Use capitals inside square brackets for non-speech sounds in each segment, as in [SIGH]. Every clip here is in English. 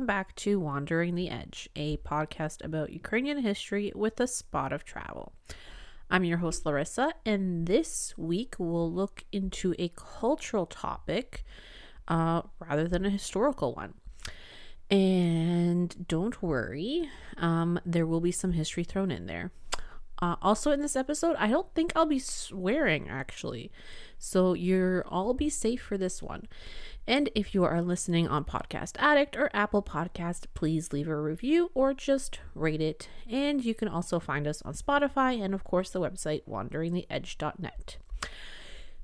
Welcome back to Wandering the Edge, a podcast about Ukrainian history with a spot of travel. I'm your host, Larissa, and this week we'll look into a cultural topic uh, rather than a historical one. And don't worry, um, there will be some history thrown in there. Uh, also, in this episode, I don't think I'll be swearing actually. So you're all be safe for this one. And if you are listening on Podcast Addict or Apple Podcast, please leave a review or just rate it. And you can also find us on Spotify and, of course, the website wanderingtheedge.net.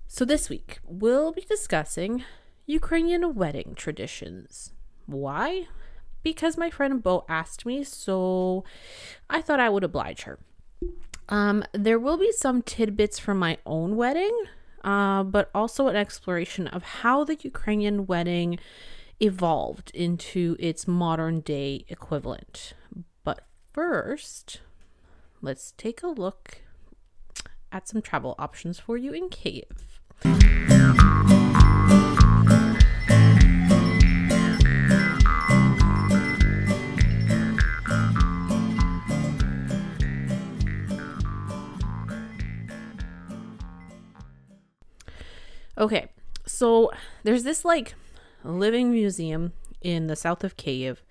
So this week, we'll be discussing Ukrainian wedding traditions. Why? Because my friend Bo asked me, so I thought I would oblige her. Um, there will be some tidbits from my own wedding, uh, but also an exploration of how the Ukrainian wedding evolved into its modern day equivalent. But first, let's take a look at some travel options for you in Kiev. Okay, so there's this like living museum in the south of Kiev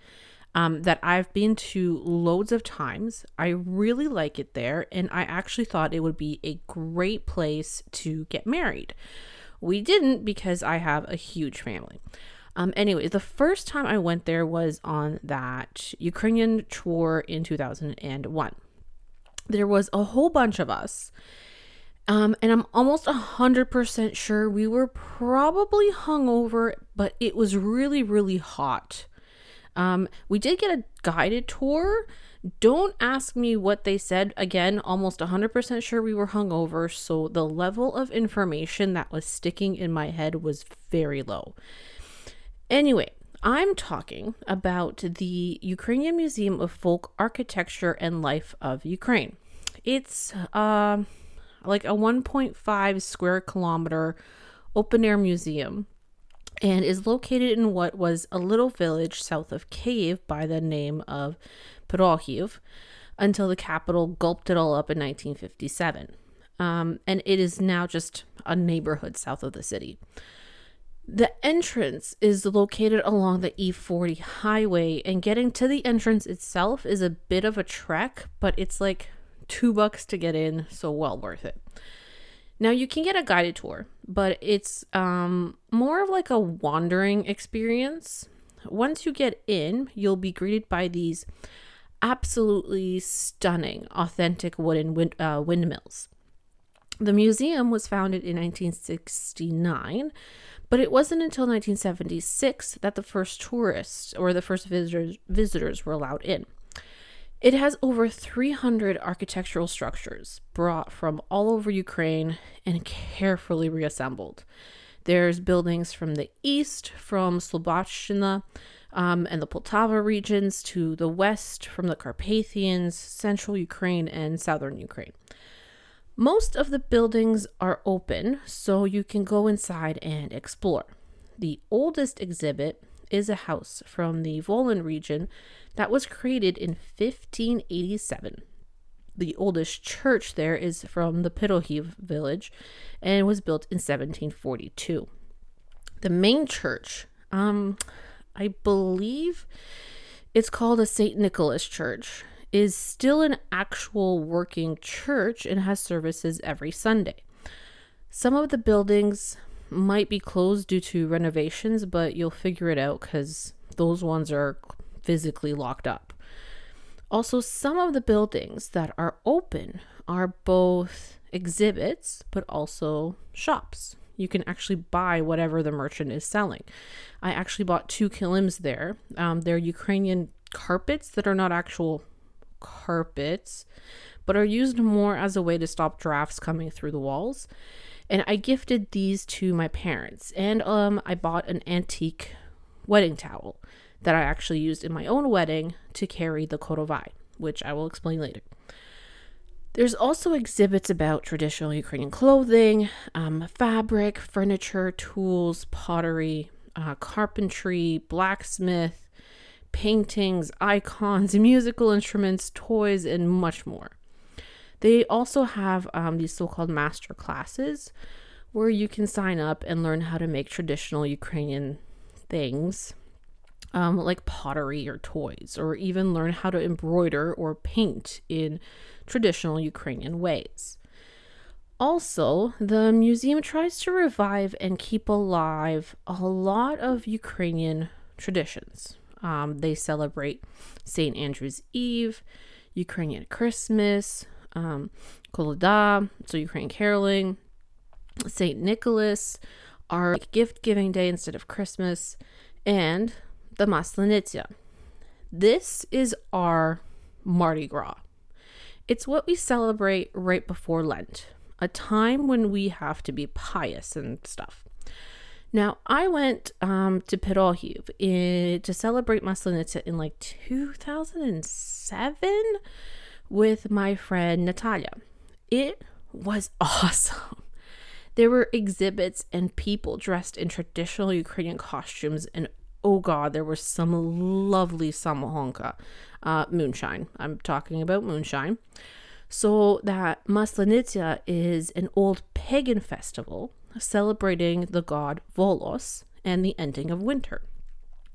um, that I've been to loads of times. I really like it there, and I actually thought it would be a great place to get married. We didn't because I have a huge family. Um, anyway, the first time I went there was on that Ukrainian tour in 2001. There was a whole bunch of us um, and I'm almost 100% sure we were probably hungover, but it was really, really hot. Um, we did get a guided tour. Don't ask me what they said. Again, almost 100% sure we were hungover, so the level of information that was sticking in my head was very low. Anyway, I'm talking about the Ukrainian Museum of Folk Architecture and Life of Ukraine. It's uh, like a 1.5 square kilometer open air museum and is located in what was a little village south of Kiev by the name of Pirohiv until the capital gulped it all up in 1957. Um, and it is now just a neighborhood south of the city. The entrance is located along the E40 highway, and getting to the entrance itself is a bit of a trek, but it's like two bucks to get in, so well worth it. Now you can get a guided tour, but it's um, more of like a wandering experience. Once you get in, you'll be greeted by these absolutely stunning, authentic wooden wind, uh, windmills. The museum was founded in 1969, but it wasn't until 1976 that the first tourists or the first visitors visitors were allowed in. It has over 300 architectural structures brought from all over Ukraine and carefully reassembled. There's buildings from the east, from Slobodzhina um, and the Poltava regions, to the west, from the Carpathians, central Ukraine, and southern Ukraine. Most of the buildings are open, so you can go inside and explore. The oldest exhibit is a house from the Volyn region that was created in 1587. The oldest church there is from the Pirohiv village and was built in 1742. The main church, um, I believe it's called a St. Nicholas Church, is still an actual working church and has services every Sunday. Some of the buildings might be closed due to renovations, but you'll figure it out because those ones are physically locked up. Also, some of the buildings that are open are both exhibits but also shops. You can actually buy whatever the merchant is selling. I actually bought two kilims there. Um, they're Ukrainian carpets that are not actual carpets, but are used more as a way to stop drafts coming through the walls. And I gifted these to my parents. And um, I bought an antique wedding towel that I actually used in my own wedding to carry the korovai, which I will explain later. There's also exhibits about traditional Ukrainian clothing, um, fabric, furniture, tools, pottery, uh, carpentry, blacksmith, paintings, icons, [LAUGHS] musical instruments, toys, and much more. They also have um, these so called master classes where you can sign up and learn how to make traditional Ukrainian things um, like pottery or toys, or even learn how to embroider or paint in traditional Ukrainian ways. Also, the museum tries to revive and keep alive a lot of Ukrainian traditions. Um, they celebrate St. Andrew's Eve, Ukrainian Christmas, um, Kolyda, so Ukrainian caroling, St. Nicholas, our gift giving day instead of Christmas, and the Maslenitsa. This is our Mardi Gras. It's what we celebrate right before Lent, a time when we have to be pious and stuff. Now, I went um, to Pyrohiv to celebrate Maslenitsa in like 2007 with my friend Natalia. It was [LAUGHS] awesome. There were exhibits and people dressed in traditional Ukrainian costumes, and oh god, there was some lovely samohonka uh, moonshine. I'm talking about moonshine. So that Maslenitsa is an old pagan festival celebrating the god Volos and the ending of winter.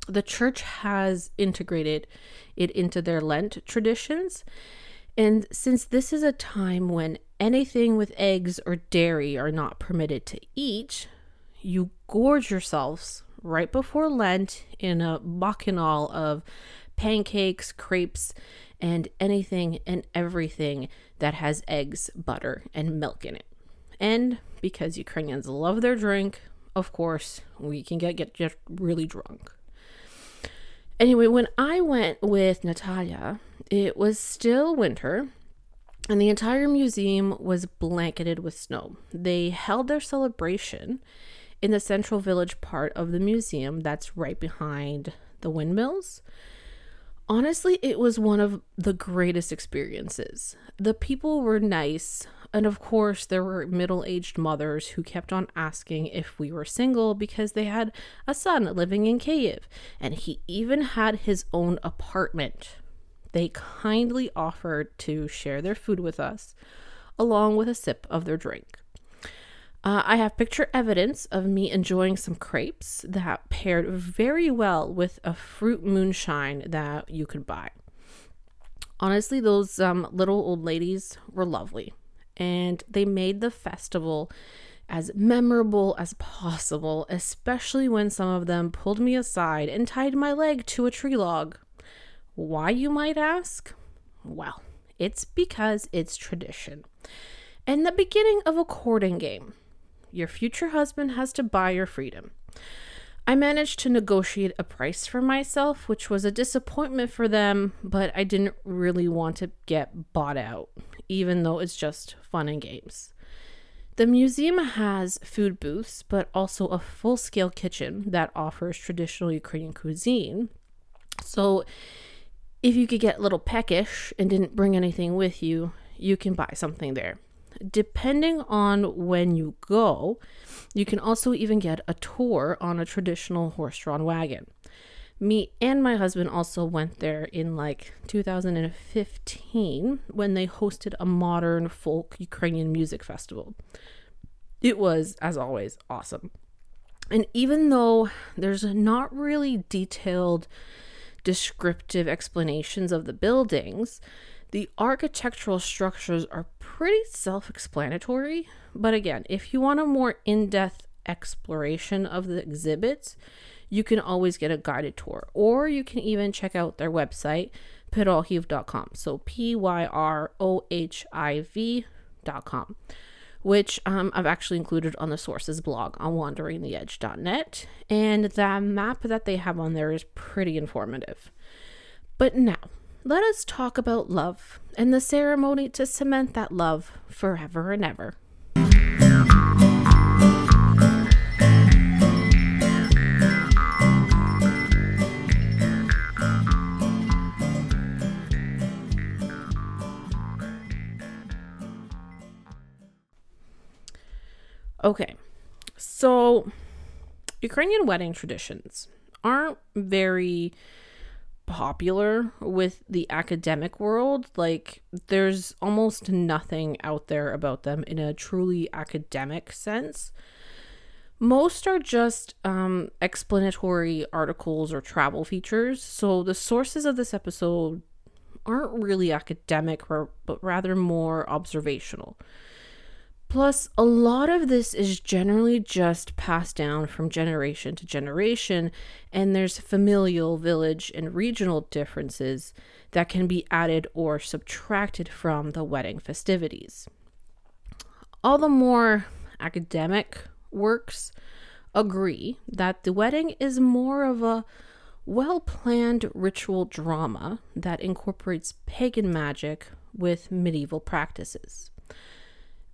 The church has integrated it into their Lent traditions. And since this is a time when anything with eggs or dairy are not permitted to eat, you gorge yourselves right before Lent in a bacchanal of pancakes, crepes, and anything and everything that has eggs, butter, and milk in it. And because Ukrainians love their drink, of course, we can get, get just really drunk. Anyway, when I went with Natalia, it was still winter and the entire museum was blanketed with snow. They held their celebration in the central village part of the museum that's right behind the windmills. Honestly, it was one of the greatest experiences. The people were nice, and of course, there were middle aged mothers who kept on asking if we were single because they had a son living in Kiev, and he even had his own apartment. They kindly offered to share their food with us, along with a sip of their drink. Uh, I have picture evidence of me enjoying some crepes that paired very well with a fruit moonshine that you could buy. Honestly, those um, little old ladies were lovely, and they made the festival as memorable as possible, especially when some of them pulled me aside and tied my leg to a tree log. Why, you might ask? Well, it's because it's tradition. And the beginning of a courting game. Your future husband has to buy your freedom. I managed to negotiate a price for myself, which was a disappointment for them, but I didn't really want to get bought out, even though it's just fun and games. The museum has food booths, but also a full scale kitchen that offers traditional Ukrainian cuisine. So if you could get a little peckish and didn't bring anything with you, you can buy something there. Depending on when you go, you can also even get a tour on a traditional horse drawn wagon. Me and my husband also went there in like 2015 when they hosted a modern folk Ukrainian music festival. It was, as always, awesome. And even though there's not really detailed descriptive explanations of the buildings, the architectural structures are pretty self explanatory. But again, if you want a more in depth exploration of the exhibits, you can always get a guided tour, or you can even check out their website, pyrohiv.com. So P Y R O H I V.com which um, I've actually included on the sources blog on wanderingtheedge.net. And the map that they have on there is pretty informative. But now, let us talk about love and the ceremony to cement that love forever and ever. Okay. So Ukrainian wedding traditions aren't very popular with the academic world. Like, there's almost nothing out there about them in a truly academic sense. Most are just um, explanatory articles or travel features. So, the sources of this episode aren't really academic, but rather more observational. Plus, a lot of this is generally just passed down from generation to generation, and there's familial, village, and regional differences that can be added or subtracted from the wedding festivities. All the more academic works agree that the wedding is more of a well planned ritual drama that incorporates pagan magic with medieval practices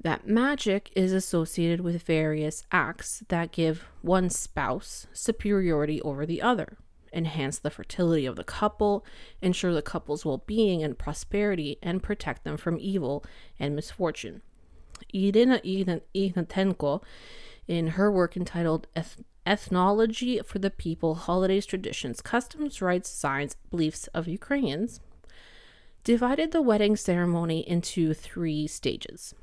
that magic is associated with various acts that give one spouse superiority over the other, enhance the fertility of the couple, ensure the couple's well being and prosperity, and protect them from evil and misfortune. Irina Ignatenko, in her work entitled Ethnology for the People, Holidays, Traditions, Customs, Rites, Signs, Beliefs of Ukrainians, divided the wedding ceremony into three stages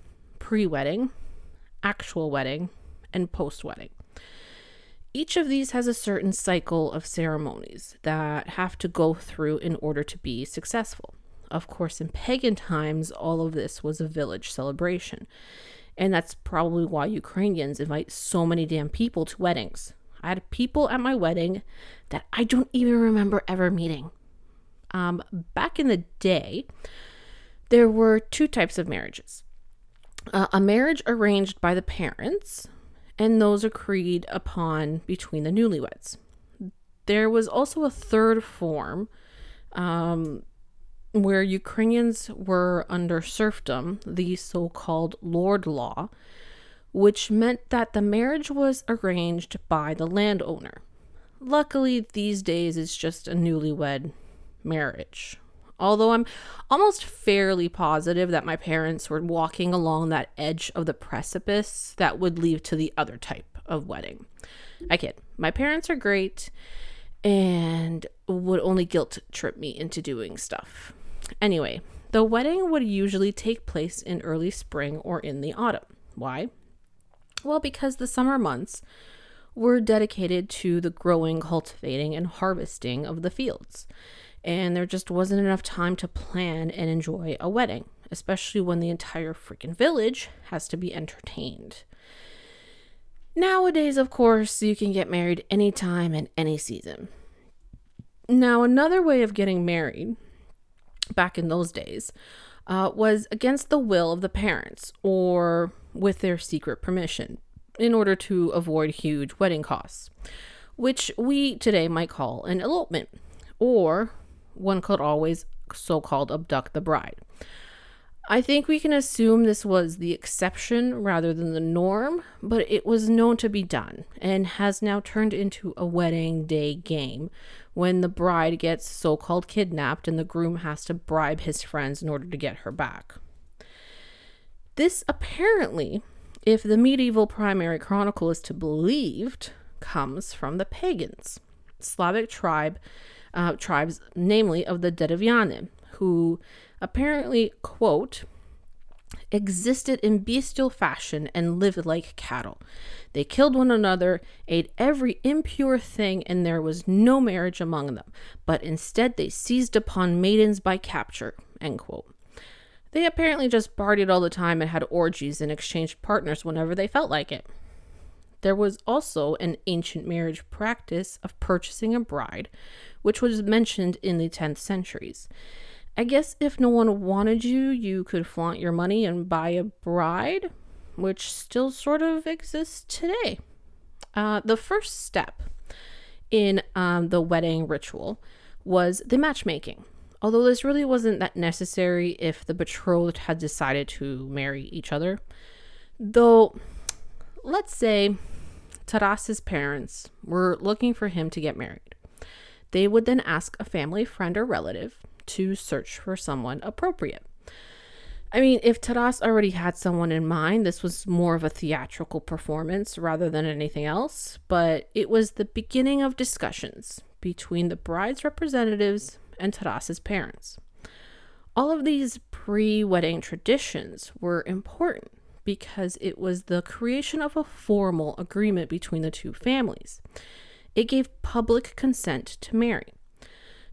pre wedding, actual wedding, and post wedding. Each of these has a certain cycle of ceremonies that have to go through in order to be successful. Of course, in pagan times, all of this was a village celebration. And that's probably why Ukrainians invite so many damn people to weddings. I had people at my wedding that I don't even remember ever meeting. Um, back in the day, there were two types of marriages uh, a marriage arranged by the parents, and those agreed upon between the newlyweds. There was also a third form um, where Ukrainians were under serfdom, the so called Lord Law, which meant that the marriage was arranged by the landowner. Luckily, these days it's just a newlywed marriage. Although I'm almost fairly positive that my parents were walking along that edge of the precipice that would lead to the other type of wedding. I kid. My parents are great and would only guilt trip me into doing stuff. Anyway, the wedding would usually take place in early spring or in the autumn. Why? Well, because the summer months were dedicated to the growing, cultivating, and harvesting of the fields and there just wasn't enough time to plan and enjoy a wedding, especially when the entire freaking village has to be entertained. Nowadays, of course, you can get married anytime and any season. Now, another way of getting married back in those days uh, was against the will of the parents or with their secret permission in order to avoid huge wedding costs, which we today might call an elopement, or one could always so called abduct the bride. I think we can assume this was the exception rather than the norm, but it was known to be done and has now turned into a wedding day game when the bride gets so called kidnapped and the groom has to bribe his friends in order to get her back. This apparently, if the medieval primary chronicle is to be believed, comes from the pagans, Slavic tribe uh, tribes, namely of the Derivyane, who apparently, quote, existed in bestial fashion and lived like cattle. They killed one another, ate every impure thing, and there was no marriage among them, but instead they seized upon maidens by capture. They apparently just partied all the time and had orgies and exchanged partners whenever they felt like it. There was also an ancient marriage practice of purchasing a bride, which was mentioned in the 10th centuries. I guess if no one wanted you, you could flaunt your money and buy a bride, which still sort of exists today. Uh, the first step in um, the wedding ritual was the matchmaking. Although this really wasn't that necessary if the betrothed had decided to marry each other. Though, let's say Taras's parents were looking for him to get married. They would then ask a family friend or relative to search for someone appropriate. I mean, if Taras already had someone in mind, this was more of a theatrical performance rather than anything else, but it was the beginning of discussions between the bride's representatives and Taras's parents. All of these pre wedding traditions were important because it was the creation of a formal agreement between the two families. It gave public consent to marry.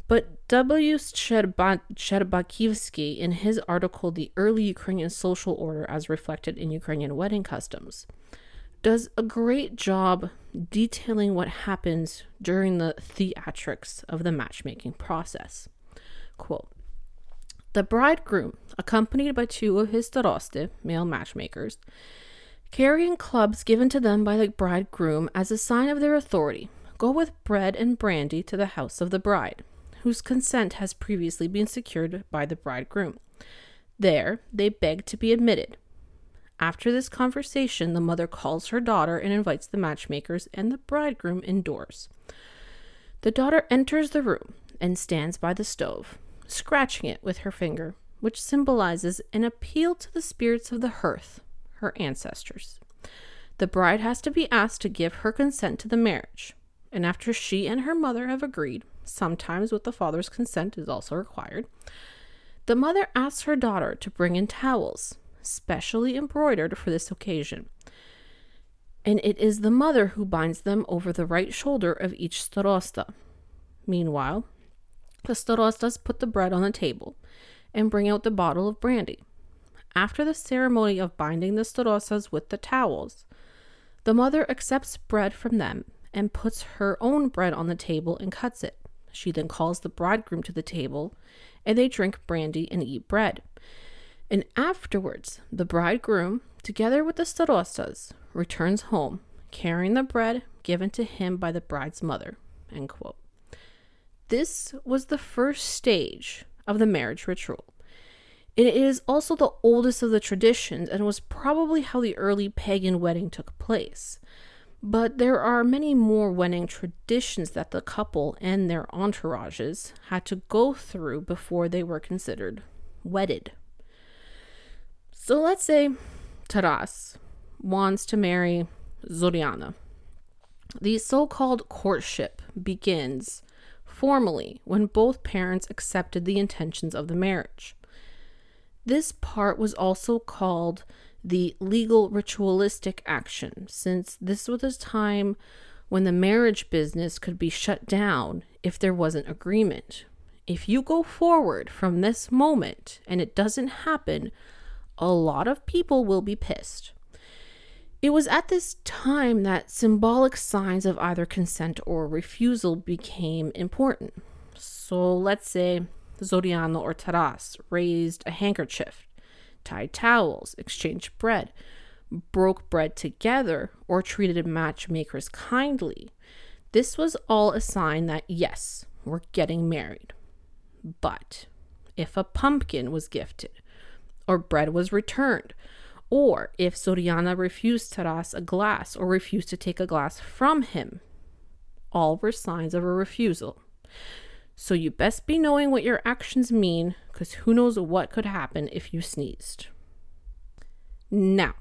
But W. Shcherbakivsky, in his article, The Early Ukrainian Social Order as Reflected in Ukrainian Wedding Customs, does a great job detailing what happens during the theatrics of the matchmaking process. Quote, the bridegroom, accompanied by two of his staroste, male matchmakers, carrying clubs given to them by the bridegroom as a sign of their authority, go with bread and brandy to the house of the bride whose consent has previously been secured by the bridegroom. There, they beg to be admitted. After this conversation, the mother calls her daughter and invites the matchmakers and the bridegroom indoors. The daughter enters the room and stands by the stove, scratching it with her finger, which symbolizes an appeal to the spirits of the hearth, her ancestors. The bride has to be asked to give her consent to the marriage, and after she and her mother have agreed, sometimes with the father's consent is also required, the mother asks her daughter to bring in towels, specially embroidered for this occasion. And it is the mother who binds them over the right shoulder of each starosta. Meanwhile, the starostas put the bread on the table and bring out the bottle of brandy. After the ceremony of binding the starostas with the towels, the mother accepts bread from them and puts her own bread on the table and cuts it. She then calls the bridegroom to the table, and they drink brandy and eat bread. And afterwards, the bridegroom, together with the starostas, returns home, carrying the bread given to him by the bride's mother. This was the first stage of the marriage ritual. It is also the oldest of the traditions and was probably how the early pagan wedding took place. But there are many more wedding traditions that the couple and their entourages had to go through before they were considered wedded. So let's say Taras wants to marry Zoriana. The so called courtship begins formally when both parents accepted the intentions of the marriage. This part was also called the legal ritualistic action, since this was a time when the marriage business could be shut down if there wasn't agreement. If you go forward from this moment and it doesn't happen, a lot of people will be pissed. It was at this time that symbolic signs of either consent or refusal became important. So let's say Zoriana or Taras raised a handkerchief tied towels, exchanged bread, broke bread together, or treated matchmakers kindly. This was all a sign that, yes, we're getting married. But if a pumpkin was gifted, or bread was returned, or if Zoriana refused Taras a glass or refused to take a glass from him, all were signs of a refusal. So you best be knowing what your actions mean, because who knows what could happen if you sneezed. Now,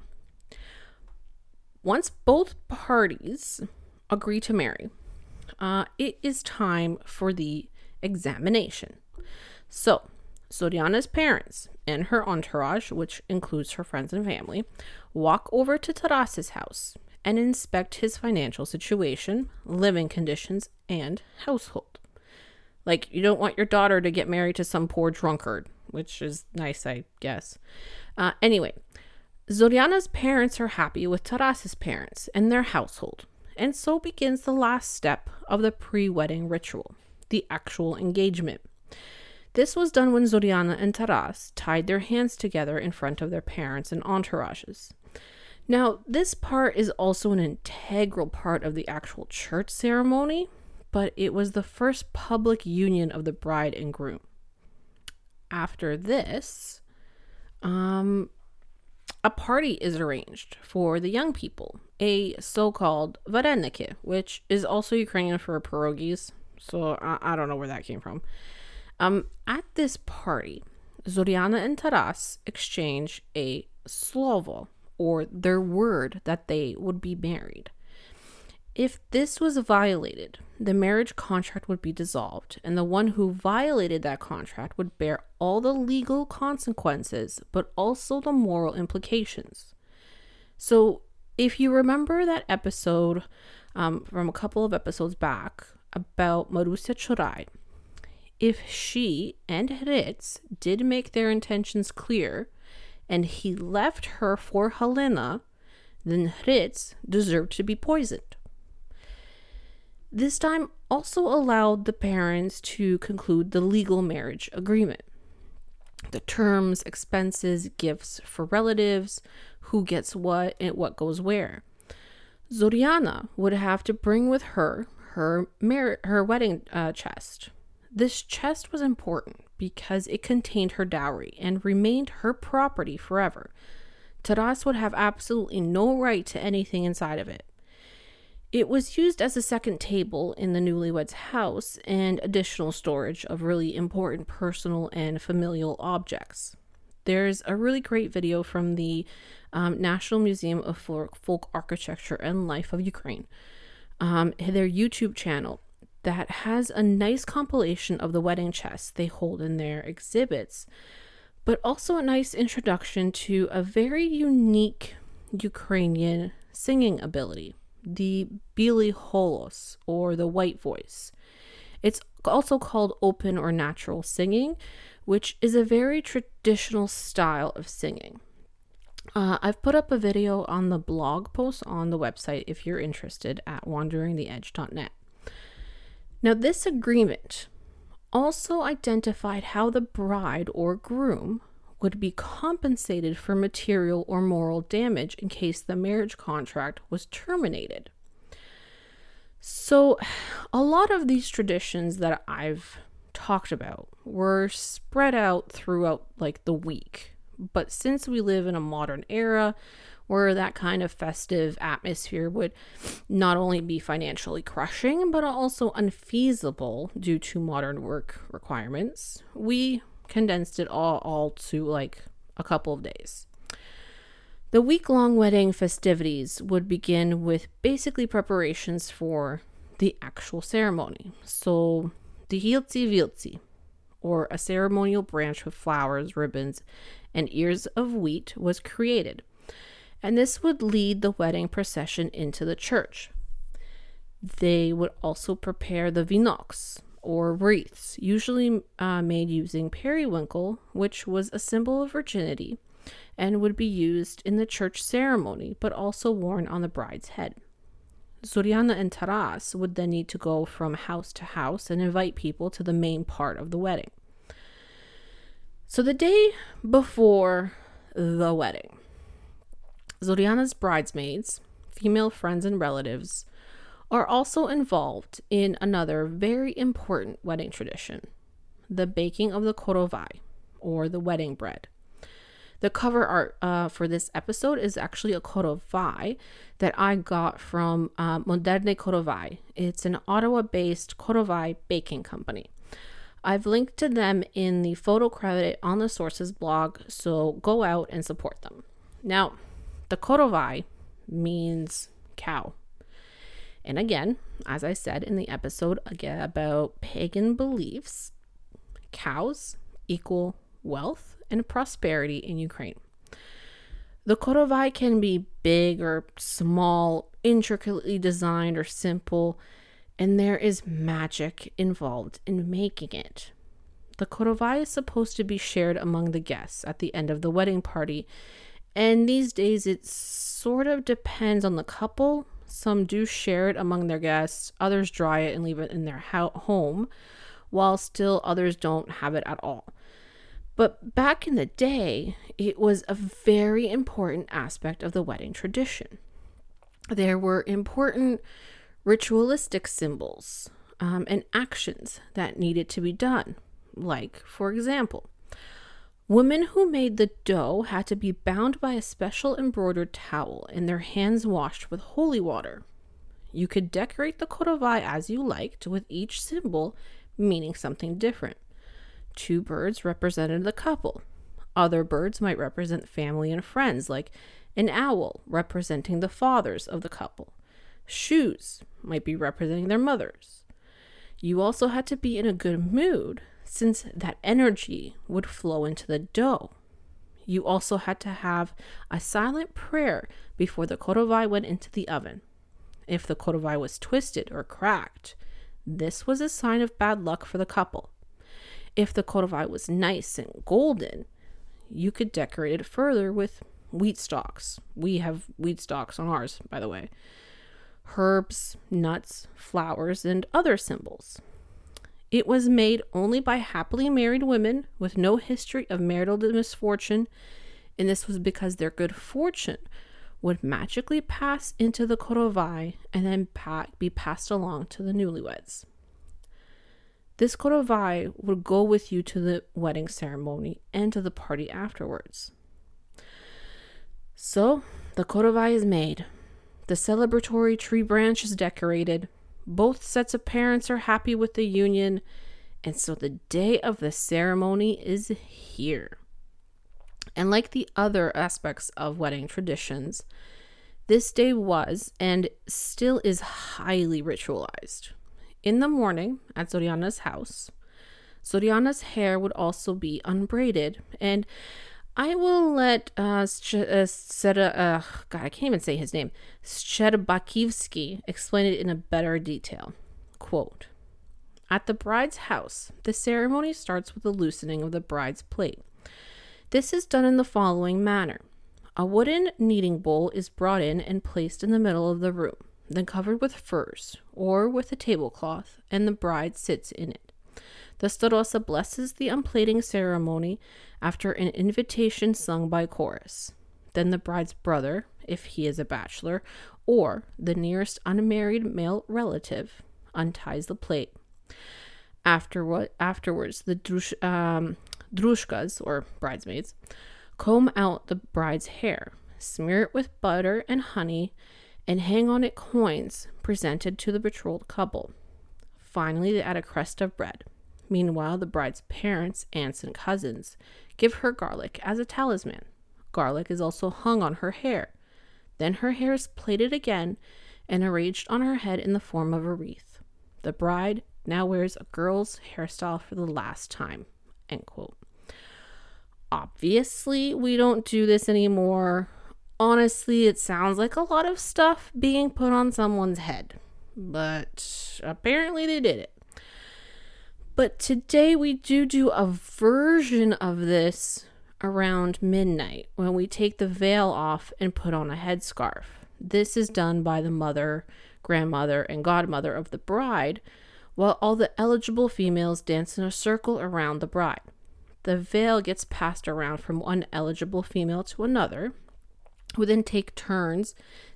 once both parties agree to marry, uh, it is time for the examination. So, Zoriana's parents and her entourage, which includes her friends and family, walk over to Taras's house and inspect his financial situation, living conditions, and household. Like, you don't want your daughter to get married to some poor drunkard, which is nice, I guess. Uh, anyway, Zoriana's parents are happy with Taras's parents and their household, and so begins the last step of the pre wedding ritual the actual engagement. This was done when Zoriana and Taras tied their hands together in front of their parents and entourages. Now, this part is also an integral part of the actual church ceremony, but it was the first public union of the bride and groom. After this, um, a party is arranged for the young people, a so called vareniki, which is also Ukrainian for pierogies. So I, I don't know where that came from. Um, at this party, Zoriana and Taras exchange a slovo, or their word that they would be married. If this was violated, the marriage contract would be dissolved, and the one who violated that contract would bear all the legal consequences, but also the moral implications. So, if you remember that episode um, from a couple of episodes back about Marusia Churai, if she and Hryts did make their intentions clear and he left her for Helena, then Hryts deserved to be poisoned. This time also allowed the parents to conclude the legal marriage agreement. The terms, expenses, gifts for relatives, who gets what, and what goes where. Zoriana would have to bring with her her mar- her wedding uh, chest. This chest was important because it contained her dowry and remained her property forever. Taras would have absolutely no right to anything inside of it. It was used as a second table in the newlyweds' house and additional storage of really important personal and familial objects. There's a really great video from the um, National Museum of Folk Architecture and Life of Ukraine, um, their YouTube channel, that has a nice compilation of the wedding chests they hold in their exhibits, but also a nice introduction to a very unique Ukrainian singing ability the Bili Holos, or the white voice. It's also called open or natural singing, which is a very traditional style of singing. Uh, I've put up a video on the blog post on the website if you're interested at wanderingtheedge.net. Now, this agreement also identified how the bride or groom would be compensated for material or moral damage in case the marriage contract was terminated. So, a lot of these traditions that I've talked about were spread out throughout like the week. But since we live in a modern era where that kind of festive atmosphere would not only be financially crushing but also unfeasible due to modern work requirements, we condensed it all, all to like a couple of days. The week long wedding festivities would begin with basically preparations for the actual ceremony. So, the Hiltzi Viltzi, or a ceremonial branch with flowers, ribbons, and ears of wheat, was created. And this would lead the wedding procession into the church. They would also prepare the vinoks, or wreaths, usually uh, made using periwinkle, which was a symbol of virginity and would be used in the church ceremony, but also worn on the bride's head. Zoriana and Taras would then need to go from house to house and invite people to the main part of the wedding. So, the day before the wedding, Zoriana's bridesmaids, female friends and relatives, are also involved in another very important wedding tradition the baking of the korovai, or the wedding bread. The cover art uh, for this episode is actually a korovai that I got from uh, Moderne Korovai. It's an Ottawa based korovai baking company. I've linked to them in the photo credit on the sources blog, so go out and support them. Now, the korovai means cow and again, as I said in the episode again about pagan beliefs, cows equal wealth and prosperity in Ukraine. The korovai can be big or small, intricately designed or simple, and there is magic involved in making it. The korovai is supposed to be shared among the guests at the end of the wedding party, and these days it sort of depends on the couple some do share it among their guests, others dry it and leave it in their ho- home, while still others don't have it at all. But back in the day, it was a very important aspect of the wedding tradition. There were important ritualistic symbols um, and actions that needed to be done. Like, for example, Women who made the dough had to be bound by a special embroidered towel and their hands washed with holy water. You could decorate the korovai as you liked, with each symbol meaning something different. Two birds represented the couple. Other birds might represent family and friends, like an owl representing the fathers of the couple. Shoes might be representing their mothers. You also had to be in a good mood, since that energy would flow into the dough. You also had to have a silent prayer before the korovai went into the oven. If the korovai was twisted or cracked, this was a sign of bad luck for the couple. If the korovai was nice and golden, you could decorate it further with wheat stalks. We have wheat stalks on ours, by the way. Herbs, nuts, flowers, and other symbols. It was made only by happily married women with no history of marital misfortune, and this was because their good fortune would magically pass into the korovai and then be passed along to the newlyweds. This korovai would go with you to the wedding ceremony and to the party afterwards. So, the korovai is made. The celebratory tree branch is decorated. Both sets of parents are happy with the union, and so the day of the ceremony is here. And like the other aspects of wedding traditions, this day was and still is highly ritualized. In the morning at Zoriana's house, Zoriana's hair would also be unbraided, and I will let uh, uh, Seta, uh, God, I can't even say his name, Shcherbakivsky explain it in a better detail. Quote, At the bride's house, the ceremony starts with the loosening of the bride's plait. This is done in the following manner. A wooden kneading bowl is brought in and placed in the middle of the room, then covered with furs or with a tablecloth, and the bride sits in it. The starosta blesses the unplating ceremony after an invitation sung by chorus. Then the bride's brother, if he is a bachelor, or the nearest unmarried male relative, unties the plait. Afterward, afterwards, the drush, um, drushkas, or bridesmaids, comb out the bride's hair, smear it with butter and honey, and hang on it coins presented to the betrothed couple. Finally, they add a crust of bread. Meanwhile, the bride's parents, aunts, and cousins give her garlic as a talisman. Garlic is also hung on her hair. Then her hair is plaited again and arranged on her head in the form of a wreath. The bride now wears a girl's hairstyle for the last time. End quote. Obviously, we don't do this anymore. Honestly, it sounds like a lot of stuff being put on someone's head, but apparently they did it. But today we do do a version of this around midnight when we take the veil off and put on a headscarf. This is done by the mother, grandmother, and godmother of the bride, while all the eligible females dance in a circle around the bride. The veil gets passed around from one eligible female to another, who then take turns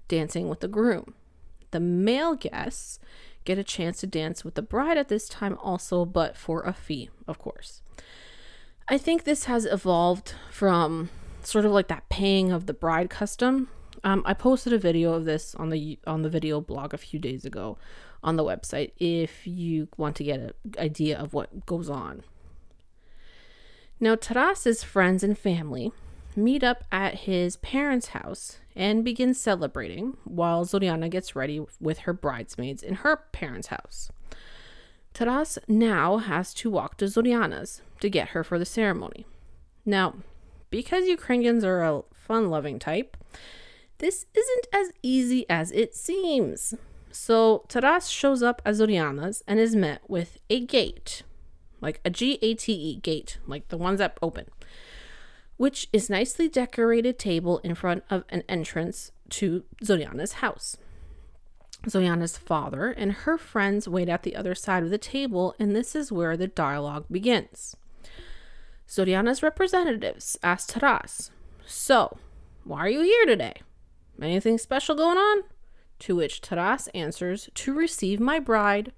dancing with the groom. The male guests get a chance to dance with the bride at this time also, but for a fee, of course. I think this has evolved from sort of like that paying of the bride custom. Um, I posted a video of this on the on the video blog a few days ago on the website if you want to get an idea of what goes on. Now, Taras's friends and family meet up at his parents' house and begin celebrating while Zoriana gets ready with her bridesmaids in her parents' house. Taras now has to walk to Zoriana's to get her for the ceremony. Now, because Ukrainians are a fun loving type, this isn't as easy as it seems. So Taras shows up at Zoriana's and is met with a gate, like a G A T E gate, like the ones that open which is nicely decorated table in front of an entrance to Zoriana's house. Zoriana's father and her friends wait at the other side of the table, and this is where the dialogue begins. Zoriana's representatives ask Taras, So, why are you here today? Anything special going on? To which Taras answers, To receive my bride.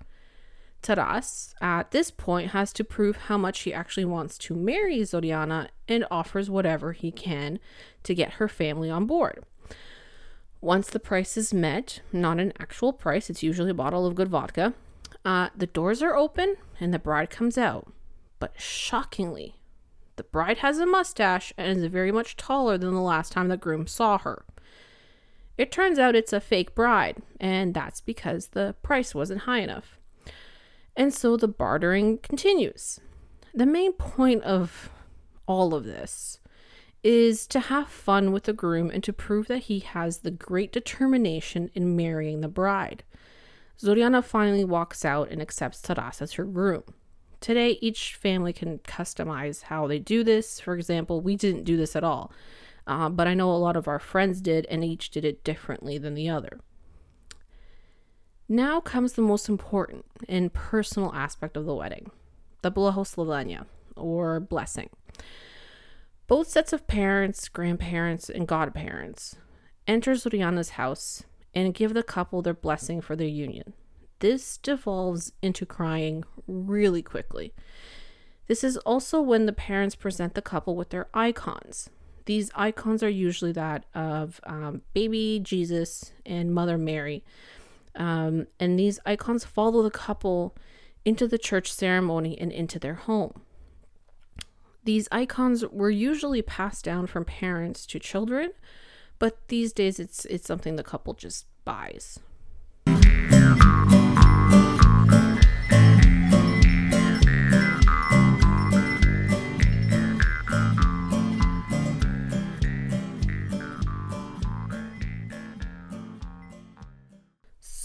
Taras, at this point, has to prove how much he actually wants to marry Zoriana and offers whatever he can to get her family on board. Once the price is met, not an actual price, it's usually a bottle of good vodka, uh, the doors are open and the bride comes out. But shockingly, the bride has a mustache and is very much taller than the last time the groom saw her. It turns out it's a fake bride, and that's because the price wasn't high enough. And so the bartering continues. The main point of all of this is to have fun with the groom and to prove that he has the great determination in marrying the bride. Zoriana finally walks out and accepts Taras as her groom. Today, each family can customize how they do this. For example, we didn't do this at all, uh, but I know a lot of our friends did, and each did it differently than the other. Now comes the most important and personal aspect of the wedding the blahoslavlenia, or blessing. Both sets of parents, grandparents, and godparents enter Zoriana's house and give the couple their blessing for their union. This devolves into crying really quickly. This is also when the parents present the couple with their icons. These icons are usually that of um, baby Jesus and Mother Mary. Um, and these icons follow the couple into the church ceremony and into their home. These icons were usually passed down from parents to children, but these days it's it's something the couple just buys.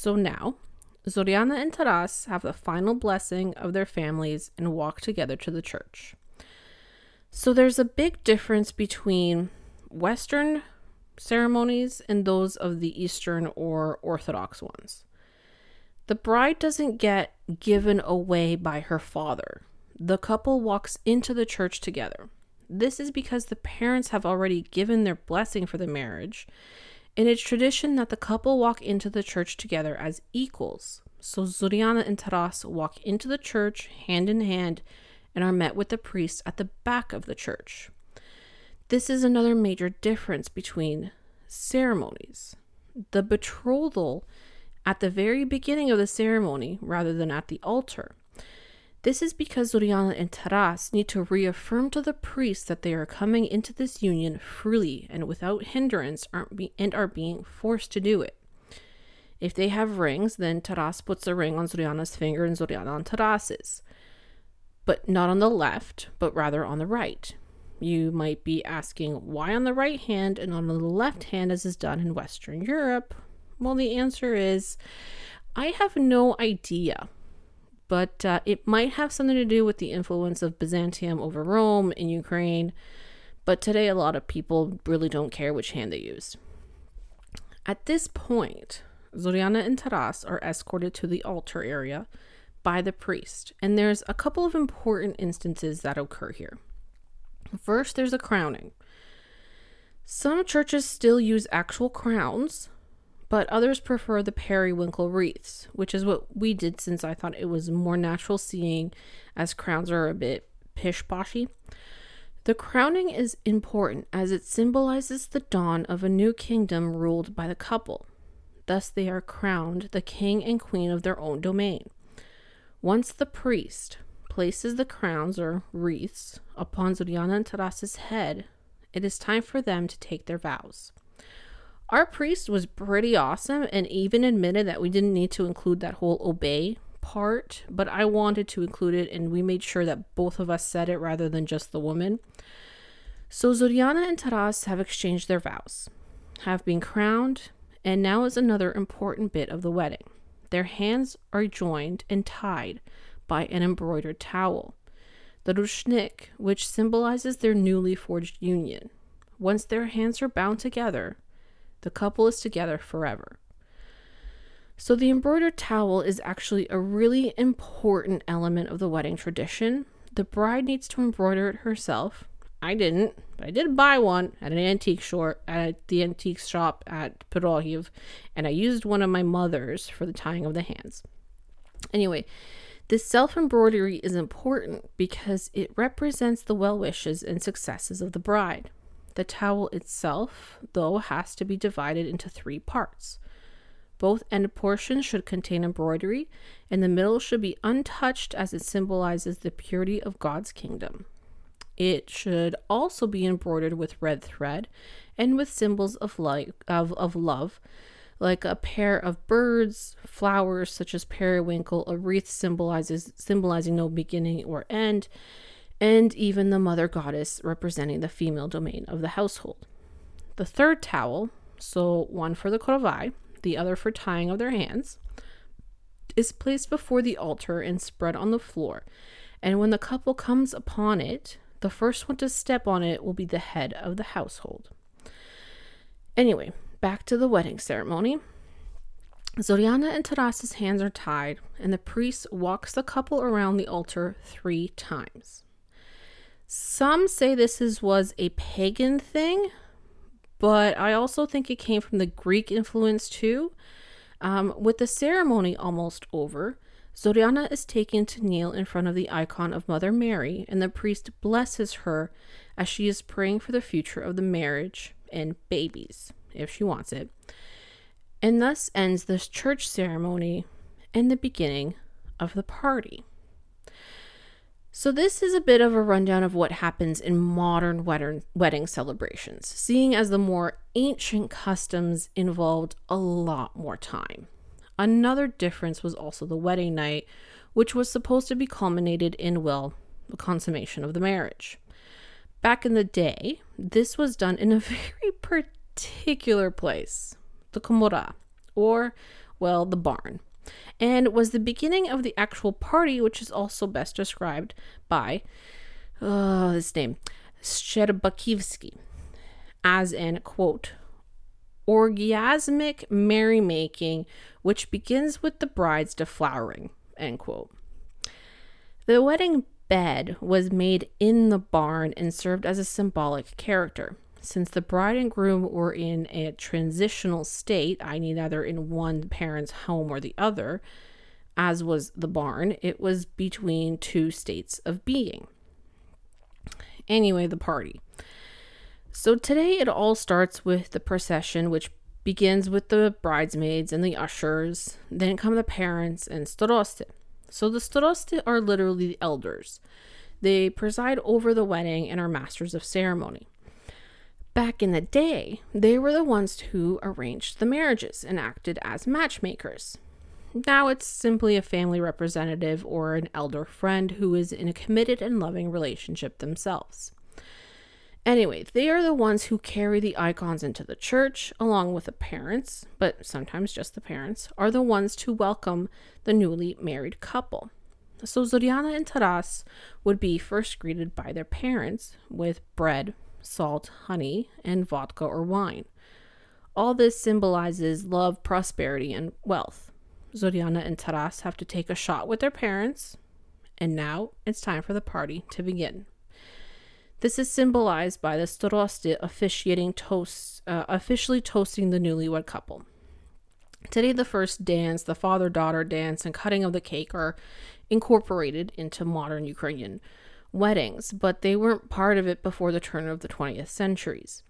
So now, Zoriana and Taras have the final blessing of their families and walk together to the church. So there's a big difference between Western ceremonies and those of the Eastern or Orthodox ones. The bride doesn't get given away by her father. The couple walks into the church together. This is because the parents have already given their blessing for the marriage, and it's tradition that the couple walk into the church together as equals. So Zoriana and Taras walk into the church hand in hand and are met with the priest at the back of the church. This is another major difference between ceremonies. The betrothal at the very beginning of the ceremony rather than at the altar. This is because Zoriana and Taras need to reaffirm to the priest that they are coming into this union freely and without hindrance be- and are being forced to do it. If they have rings, then Taras puts a ring on Zoriana's finger and Zoriana on Taras's but not on the left, but rather on the right. You might be asking why on the right hand and on the left hand as is done in Western Europe? Well, the answer is I have no idea, but uh, it might have something to do with the influence of Byzantium over Rome in Ukraine. But today, a lot of people really don't care which hand they use. At this point, Zoriana and Taras are escorted to the altar area by the priest. And there's a couple of important instances that occur here. First, there's a crowning. Some churches still use actual crowns, but others prefer the periwinkle wreaths, which is what we did since I thought it was more natural seeing as crowns are a bit pish poshy. The crowning is important as it symbolizes the dawn of a new kingdom ruled by the couple. Thus, they are crowned the king and queen of their own domain. Once the priest places the crowns or wreaths upon Zoriana and Taras's head, it is time for them to take their vows. Our priest was pretty awesome and even admitted that we didn't need to include that whole obey part, but I wanted to include it and we made sure that both of us said it rather than just the woman. So Zoriana and Taras have exchanged their vows, have been crowned, and now is another important bit of the wedding. Their hands are joined and tied by an embroidered towel, the rushnik, which symbolizes their newly forged union. Once their hands are bound together, the couple is together forever. So, the embroidered towel is actually a really important element of the wedding tradition. The bride needs to embroider it herself, I didn't, but I did buy one at an antique shop at the antique shop at Pirohiv, and I used one of my mother's for the tying of the hands. Anyway, this self embroidery is important because it represents the well wishes and successes of the bride. The towel itself, though, has to be divided into three parts. Both end portions should contain embroidery, and the middle should be untouched as it symbolizes the purity of God's kingdom. It should also be embroidered with red thread and with symbols of, of, of love, like a pair of birds, flowers such as periwinkle, a wreath symbolizes symbolizing no beginning or end, and even the mother goddess representing the female domain of the household. The third towel, so one for the korovai, the other for tying of their hands, is placed before the altar and spread on the floor. And when the couple comes upon it, the first one to step on it will be the head of the household. Anyway, back to the wedding ceremony. Zoriana and Taras's hands are tied, and the priest walks the couple around the altar three times. Some say this is, was a pagan thing, but I also think it came from the Greek influence too. Um, with the ceremony almost over, Zoriana is taken to kneel in front of the icon of Mother Mary, and the priest blesses her as she is praying for the future of the marriage and babies, if she wants it. And thus ends this church ceremony and the beginning of the party. So, this is a bit of a rundown of what happens in modern wedding celebrations, seeing as the more ancient customs involved a lot more time. Another difference was also the wedding night, which was supposed to be culminated in, well, the consummation of the marriage. Back in the day, this was done in a [LAUGHS] very particular place, the komora, or, well, the barn and was the beginning of the actual party, which is also best described by uh, his name, Shcherbakivsky, as in, quote, orgasmic merrymaking, which begins with the bride's deflowering, end quote. The wedding bed was made in the barn and served as a symbolic character. Since the bride and groom were in a transitional state, i.e., either in one parent's home or the other, as was the barn, it was between two states of being. Anyway, the party. So today it all starts with the procession, which begins with the bridesmaids and the ushers. Then come the parents and staroste. So the staroste are literally the elders. They preside over the wedding and are masters of ceremony. Back in the day, they were the ones who arranged the marriages and acted as matchmakers. Now it's simply a family representative or an elder friend who is in a committed and loving relationship themselves. Anyway, they are the ones who carry the icons into the church, along with the parents, but sometimes just the parents, are the ones to welcome the newly married couple. So Zoriana and Taras would be first greeted by their parents with bread, salt, honey, and vodka or wine. All this symbolizes love, prosperity, and wealth. Zoriana and Taras have to take a shot with their parents, and now it's time for the party to begin. This is symbolized by the staroste officiating toasts, uh, officially toasting the newlywed couple. Today, the first dance, the father daughter dance, and cutting of the cake are incorporated into modern Ukrainian weddings, but they weren't part of it before the turn of the 20th centuries.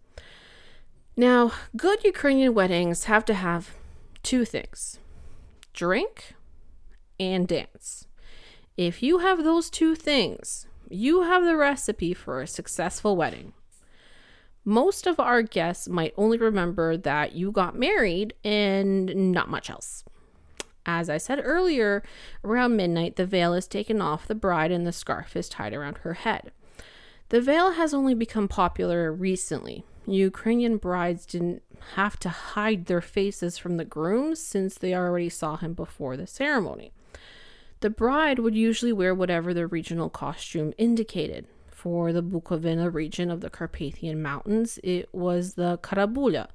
Now, good Ukrainian weddings have to have two things drink and dance. If you have those two things, you have the recipe for a successful wedding. Most of our guests might only remember that you got married and not much else. As I said earlier, around midnight, the veil is taken off the bride and the scarf is tied around her head. The veil has only become popular recently. Ukrainian brides didn't have to hide their faces from the groom since they already saw him before the ceremony. The bride would usually wear whatever the regional costume indicated. For the Bukovina region of the Carpathian Mountains, it was the karabulia,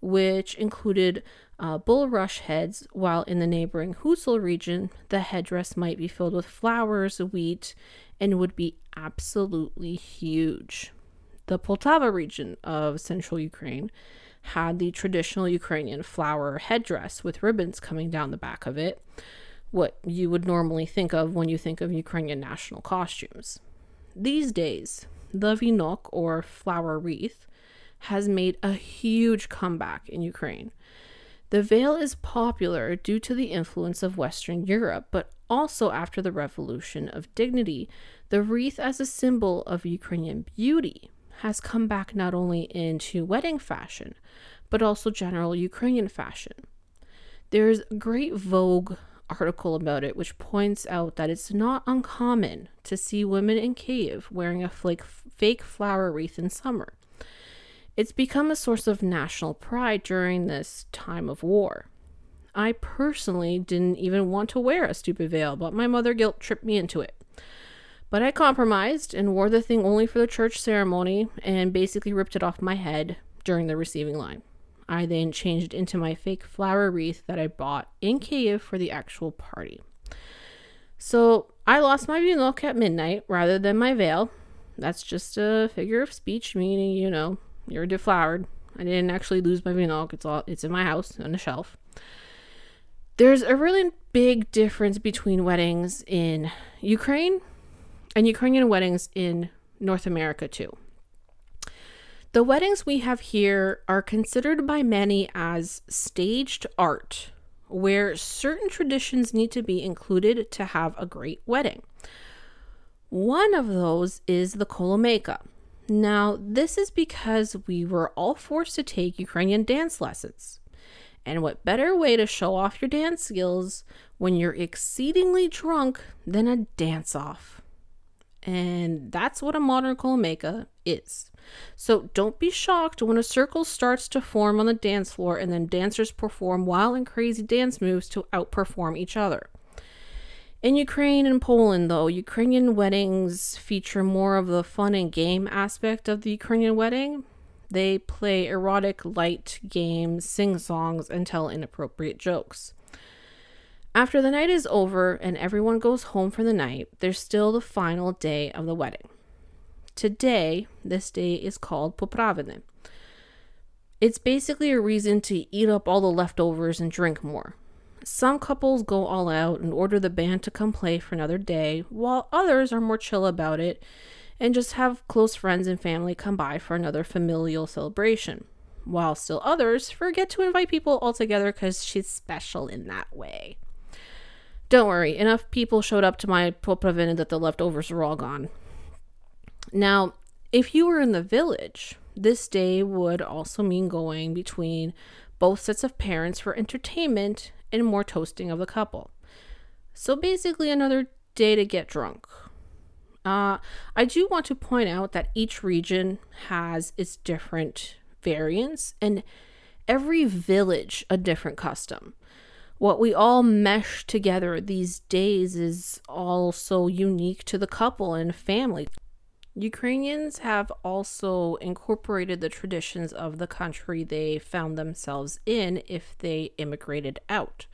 which included uh, bulrush heads, while in the neighboring Hutsul region, the headdress might be filled with flowers, wheat, and would be absolutely huge. The Poltava region of central Ukraine had the traditional Ukrainian flower headdress with ribbons coming down the back of it, what you would normally think of when you think of Ukrainian national costumes. These days, the vinok or flower wreath has made a huge comeback in Ukraine. The veil is popular due to the influence of Western Europe, but also after the Revolution of Dignity, the wreath as a symbol of Ukrainian beauty has come back not only into wedding fashion, but also general Ukrainian fashion. There's a great Vogue article about it, which points out that it's not uncommon to see women in Kiev wearing a fake, fake flower wreath in summer. It's become a source of national pride during this time of war. I personally didn't even want to wear a stupid veil, but my mother guilt tripped me into it. But I compromised and wore the thing only for the church ceremony and basically ripped it off my head during the receiving line. I then changed into my fake flower wreath that I bought in Kiev for the actual party. So I lost my vinok at midnight rather than my veil. That's just a figure of speech, meaning, you know, you're deflowered. I didn't actually lose my vinok. It's all it's in my house on the shelf. There's a really big difference between weddings in Ukraine and Ukrainian weddings in North America too. The weddings we have here are considered by many as staged art, where certain traditions need to be included to have a great wedding. One of those is the Kolomeyka. Now, this is because we were all forced to take Ukrainian dance lessons. And what better way to show off your dance skills when you're exceedingly drunk than a dance off? And that's what a modern Kolomeyka is. So don't be shocked when a circle starts to form on the dance floor and then dancers perform wild and crazy dance moves to outperform each other. In Ukraine and Poland, though, Ukrainian weddings feature more of the fun and game aspect of the Ukrainian wedding. They play erotic, light games, sing songs, and tell inappropriate jokes. After the night is over and everyone goes home for the night, there's still the final day of the wedding. Today, this day is called Popraviny. It's basically a reason to eat up all the leftovers and drink more. Some couples go all out and order the band to come play for another day, while others are more chill about it and just have close friends and family come by for another familial celebration. While still others forget to invite people altogether because she's special in that way. Don't worry, enough people showed up to my popraviny that the leftovers are all gone. Now, if you were in the village, this day would also mean going between both sets of parents for entertainment and more toasting of the couple. So basically, another day to get drunk. Uh, I do want to point out that each region has its different variants, and every village a different custom. What we all mesh together these days is all so unique to the couple and family. Ukrainians have also incorporated the traditions of the country they found themselves in if they immigrated out.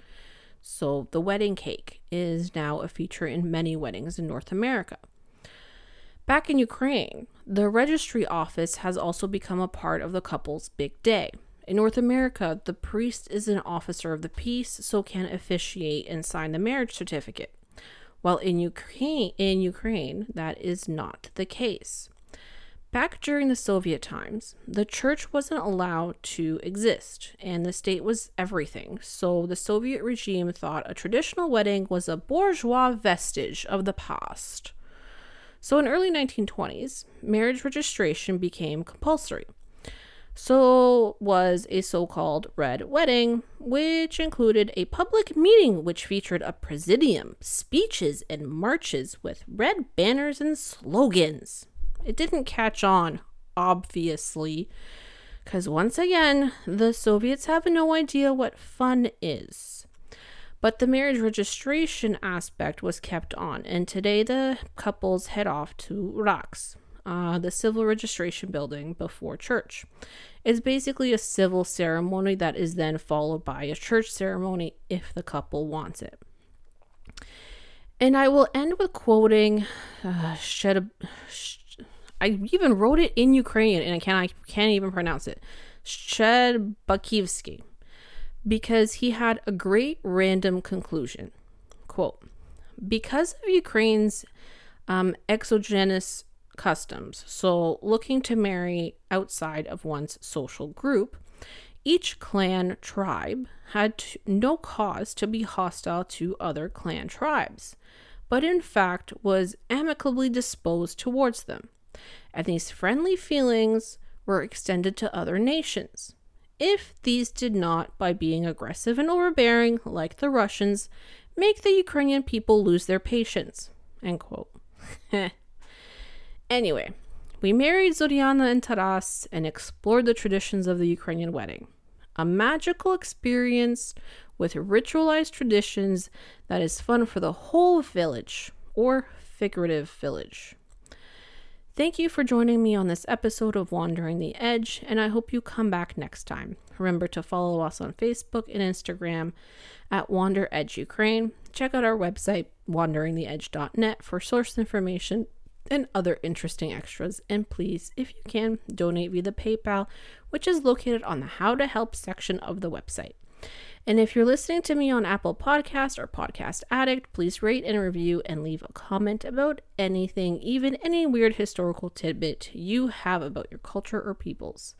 So, the wedding cake is now a feature in many weddings in North America. Back in Ukraine, the registry office has also become a part of the couple's big day. In North America, the priest is an officer of the peace, so can officiate and sign the marriage certificate while in Ukraine, in Ukraine, that is not the case. Back during the Soviet times, the church wasn't allowed to exist, and the state was everything. So the Soviet regime thought a traditional wedding was a bourgeois vestige of the past. So in early 1920s, marriage registration became compulsory. So was a so called Red Wedding, which included a public meeting which featured a presidium, speeches, and marches with red banners and slogans. It didn't catch on, obviously, because once again, the Soviets have no idea what fun is. But the marriage registration aspect was kept on, and today the couples head off to RAKS, uh, the civil registration building before church. It's basically a civil ceremony that is then followed by a church ceremony if the couple wants it. And I will end with quoting uh, I even wrote it in Ukrainian and I can't I can't even pronounce it. Shcherbakivsky because he had a great random conclusion. Quote, because of Ukraine's um, exogamous customs. So, looking to marry outside of one's social group, each clan tribe had no cause to be hostile to other clan tribes, but in fact was amicably disposed towards them. And these friendly feelings were extended to other nations. If these did not, by being aggressive and overbearing, like the Russians, make the Ukrainian people lose their patience. End quote. [LAUGHS] anyway, we married Zoriana and Taras and explored the traditions of the Ukrainian wedding. A magical experience with ritualized traditions that is fun for the whole village or figurative village. Thank you for joining me on this episode of Wandering the Edge, and I hope you come back next time. Remember to follow us on Facebook and Instagram at Wander Edge Ukraine. Check out our website, wanderingtheedge.net, for source information and other interesting extras. And please, if you can, donate via the PayPal, which is located on the How to Help section of the website. And if you're listening to me on Apple Podcast or Podcast Addict, please rate and review and leave a comment about anything, even any weird historical tidbit you have about your culture or peoples.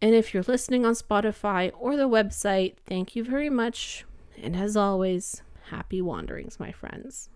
And if you're listening on Spotify or the website, thank you very much. And as always, happy wanderings, my friends.